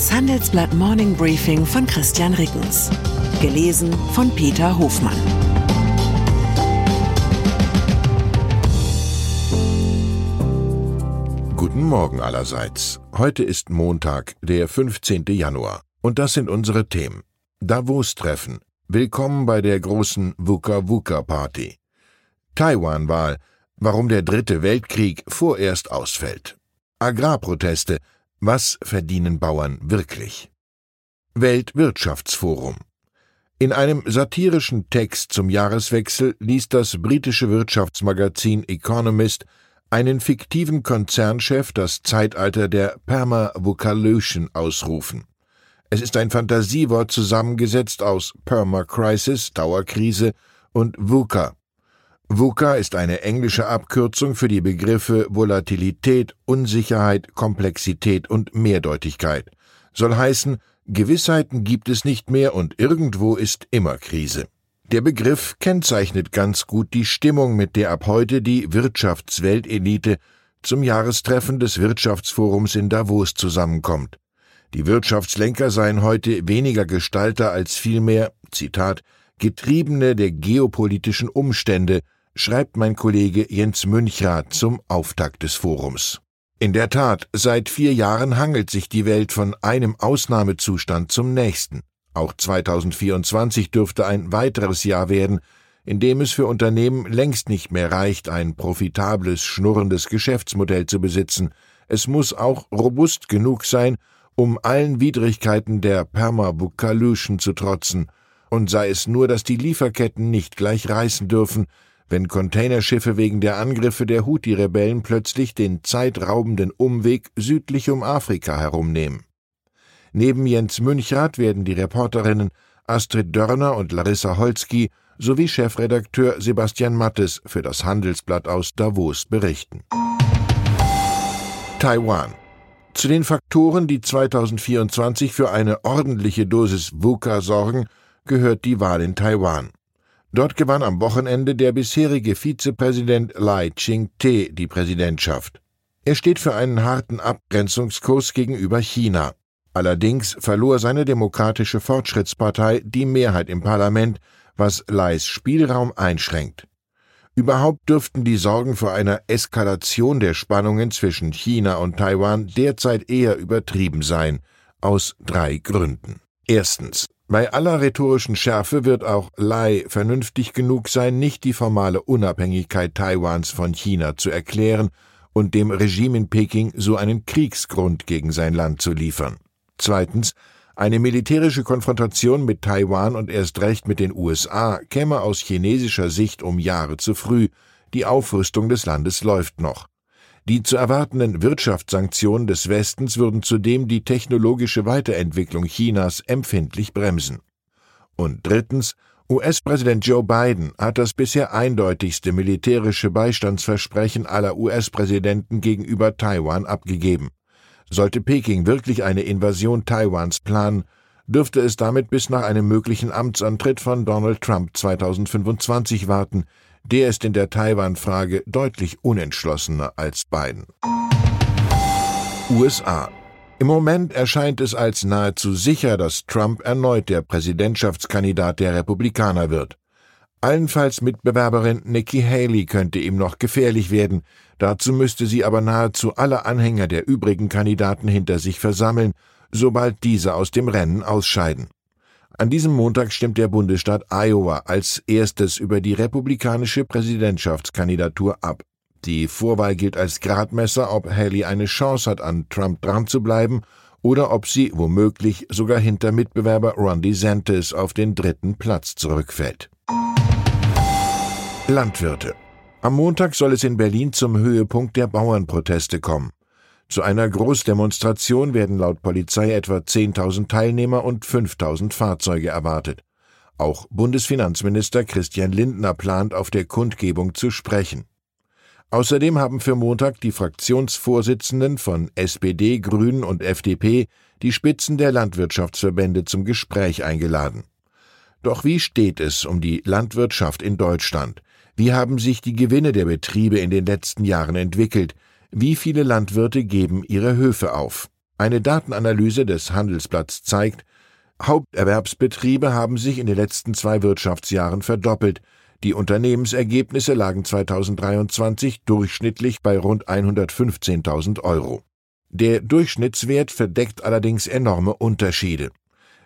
Das Handelsblatt Morning Briefing von Christian Rickens. Gelesen von Peter Hofmann. Guten Morgen allerseits. Heute ist Montag, der 15. Januar. Und das sind unsere Themen. Davos-Treffen. Willkommen bei der großen Wuka-Wuka-Party. Taiwan-Wahl. Warum der dritte Weltkrieg vorerst ausfällt. Agrarproteste. Was verdienen Bauern wirklich? Weltwirtschaftsforum. In einem satirischen Text zum Jahreswechsel ließ das britische Wirtschaftsmagazin Economist einen fiktiven Konzernchef das Zeitalter der Perma-Vocalution ausrufen. Es ist ein Fantasiewort zusammengesetzt aus Perma-Crisis, Dauerkrise, und VUCA, VUCA ist eine englische Abkürzung für die Begriffe Volatilität, Unsicherheit, Komplexität und Mehrdeutigkeit. Soll heißen, Gewissheiten gibt es nicht mehr und irgendwo ist immer Krise. Der Begriff kennzeichnet ganz gut die Stimmung, mit der ab heute die Wirtschaftsweltelite zum Jahrestreffen des Wirtschaftsforums in Davos zusammenkommt. Die Wirtschaftslenker seien heute weniger Gestalter als vielmehr, Zitat, Getriebene der geopolitischen Umstände, schreibt mein Kollege Jens Münchrath zum Auftakt des Forums. In der Tat, seit vier Jahren hangelt sich die Welt von einem Ausnahmezustand zum nächsten. Auch 2024 dürfte ein weiteres Jahr werden, in dem es für Unternehmen längst nicht mehr reicht, ein profitables, schnurrendes Geschäftsmodell zu besitzen. Es muss auch robust genug sein, um allen Widrigkeiten der Permabukalution zu trotzen, und sei es nur, dass die Lieferketten nicht gleich reißen dürfen, wenn Containerschiffe wegen der Angriffe der Houthi-Rebellen plötzlich den zeitraubenden Umweg südlich um Afrika herumnehmen. Neben Jens Münchrath werden die Reporterinnen Astrid Dörner und Larissa Holzki sowie Chefredakteur Sebastian Mattes für das Handelsblatt aus Davos berichten. Taiwan. Zu den Faktoren, die 2024 für eine ordentliche Dosis VUCA sorgen, gehört die Wahl in Taiwan. Dort gewann am Wochenende der bisherige Vizepräsident Lai Ching-te die Präsidentschaft. Er steht für einen harten Abgrenzungskurs gegenüber China. Allerdings verlor seine Demokratische Fortschrittspartei die Mehrheit im Parlament, was Lais Spielraum einschränkt. Überhaupt dürften die Sorgen vor einer Eskalation der Spannungen zwischen China und Taiwan derzeit eher übertrieben sein, aus drei Gründen. Erstens. Bei aller rhetorischen Schärfe wird auch Lai vernünftig genug sein, nicht die formale Unabhängigkeit Taiwans von China zu erklären und dem Regime in Peking so einen Kriegsgrund gegen sein Land zu liefern. Zweitens, eine militärische Konfrontation mit Taiwan und erst recht mit den USA käme aus chinesischer Sicht um Jahre zu früh, die Aufrüstung des Landes läuft noch. Die zu erwartenden Wirtschaftssanktionen des Westens würden zudem die technologische Weiterentwicklung Chinas empfindlich bremsen. Und drittens, US-Präsident Joe Biden hat das bisher eindeutigste militärische Beistandsversprechen aller US-Präsidenten gegenüber Taiwan abgegeben. Sollte Peking wirklich eine Invasion Taiwans planen, dürfte es damit bis nach einem möglichen Amtsantritt von Donald Trump 2025 warten, der ist in der Taiwan-Frage deutlich unentschlossener als Biden. USA. Im Moment erscheint es als nahezu sicher, dass Trump erneut der Präsidentschaftskandidat der Republikaner wird. Allenfalls Mitbewerberin Nikki Haley könnte ihm noch gefährlich werden, dazu müsste sie aber nahezu alle Anhänger der übrigen Kandidaten hinter sich versammeln, sobald diese aus dem Rennen ausscheiden. An diesem Montag stimmt der Bundesstaat Iowa als erstes über die republikanische Präsidentschaftskandidatur ab. Die Vorwahl gilt als Gradmesser, ob Haley eine Chance hat, an Trump dran zu bleiben oder ob sie womöglich sogar hinter Mitbewerber Ron DeSantis auf den dritten Platz zurückfällt. Landwirte. Am Montag soll es in Berlin zum Höhepunkt der Bauernproteste kommen. Zu einer Großdemonstration werden laut Polizei etwa 10.000 Teilnehmer und 5.000 Fahrzeuge erwartet. Auch Bundesfinanzminister Christian Lindner plant, auf der Kundgebung zu sprechen. Außerdem haben für Montag die Fraktionsvorsitzenden von SPD, Grünen und FDP die Spitzen der Landwirtschaftsverbände zum Gespräch eingeladen. Doch wie steht es um die Landwirtschaft in Deutschland? Wie haben sich die Gewinne der Betriebe in den letzten Jahren entwickelt? Wie viele Landwirte geben ihre Höfe auf? Eine Datenanalyse des Handelsblatts zeigt, Haupterwerbsbetriebe haben sich in den letzten zwei Wirtschaftsjahren verdoppelt. Die Unternehmensergebnisse lagen 2023 durchschnittlich bei rund 115.000 Euro. Der Durchschnittswert verdeckt allerdings enorme Unterschiede.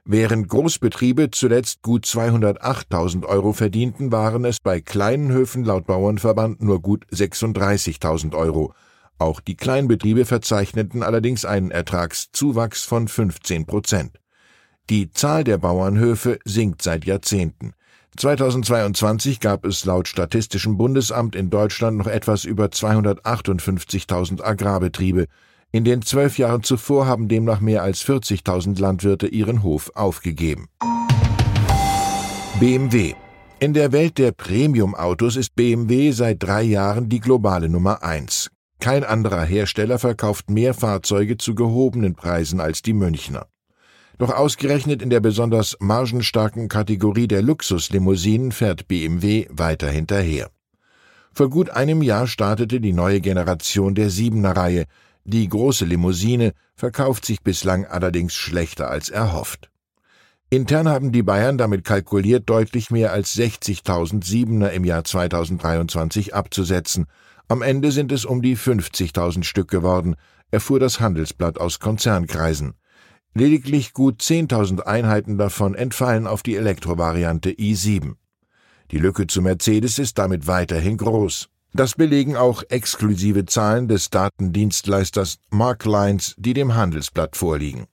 Während Großbetriebe zuletzt gut 208.000 Euro verdienten, waren es bei kleinen Höfen laut Bauernverband nur gut 36.000 Euro. Auch die Kleinbetriebe verzeichneten allerdings einen Ertragszuwachs von 15 Prozent. Die Zahl der Bauernhöfe sinkt seit Jahrzehnten. 2022 gab es laut Statistischem Bundesamt in Deutschland noch etwas über 258.000 Agrarbetriebe. In den zwölf Jahren zuvor haben demnach mehr als 40.000 Landwirte ihren Hof aufgegeben. BMW in der Welt der Premium-Autos ist BMW seit drei Jahren die globale Nummer eins. Kein anderer Hersteller verkauft mehr Fahrzeuge zu gehobenen Preisen als die Münchner. Doch ausgerechnet in der besonders margenstarken Kategorie der Luxuslimousinen fährt BMW weiter hinterher. Vor gut einem Jahr startete die neue Generation der Siebener-Reihe. Die große Limousine verkauft sich bislang allerdings schlechter als erhofft. Intern haben die Bayern damit kalkuliert, deutlich mehr als 60.000 Siebener im Jahr 2023 abzusetzen. Am Ende sind es um die 50.000 Stück geworden, erfuhr das Handelsblatt aus Konzernkreisen. Lediglich gut 10.000 Einheiten davon entfallen auf die Elektrovariante i7. Die Lücke zu Mercedes ist damit weiterhin groß. Das belegen auch exklusive Zahlen des Datendienstleisters Marklines, die dem Handelsblatt vorliegen.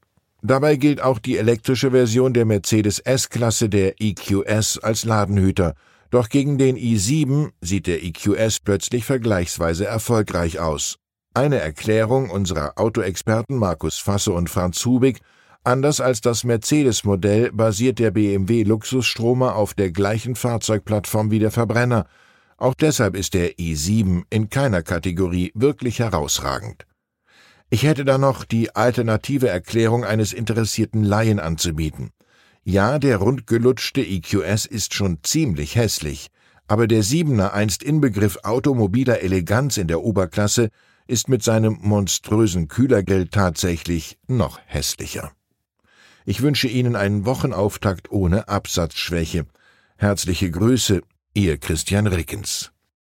Dabei gilt auch die elektrische Version der Mercedes S-Klasse der EQS als Ladenhüter, doch gegen den i7 sieht der EQS plötzlich vergleichsweise erfolgreich aus. Eine Erklärung unserer Autoexperten Markus Fasse und Franz Hubig Anders als das Mercedes-Modell basiert der BMW Luxusstromer auf der gleichen Fahrzeugplattform wie der Verbrenner. Auch deshalb ist der i7 in keiner Kategorie wirklich herausragend. Ich hätte da noch die alternative Erklärung eines interessierten Laien anzubieten. Ja, der rundgelutschte EQS ist schon ziemlich hässlich, aber der Siebener einst Inbegriff automobiler Eleganz in der Oberklasse ist mit seinem monströsen Kühlergeld tatsächlich noch hässlicher. Ich wünsche Ihnen einen Wochenauftakt ohne Absatzschwäche. Herzliche Grüße, Ihr Christian Rickens.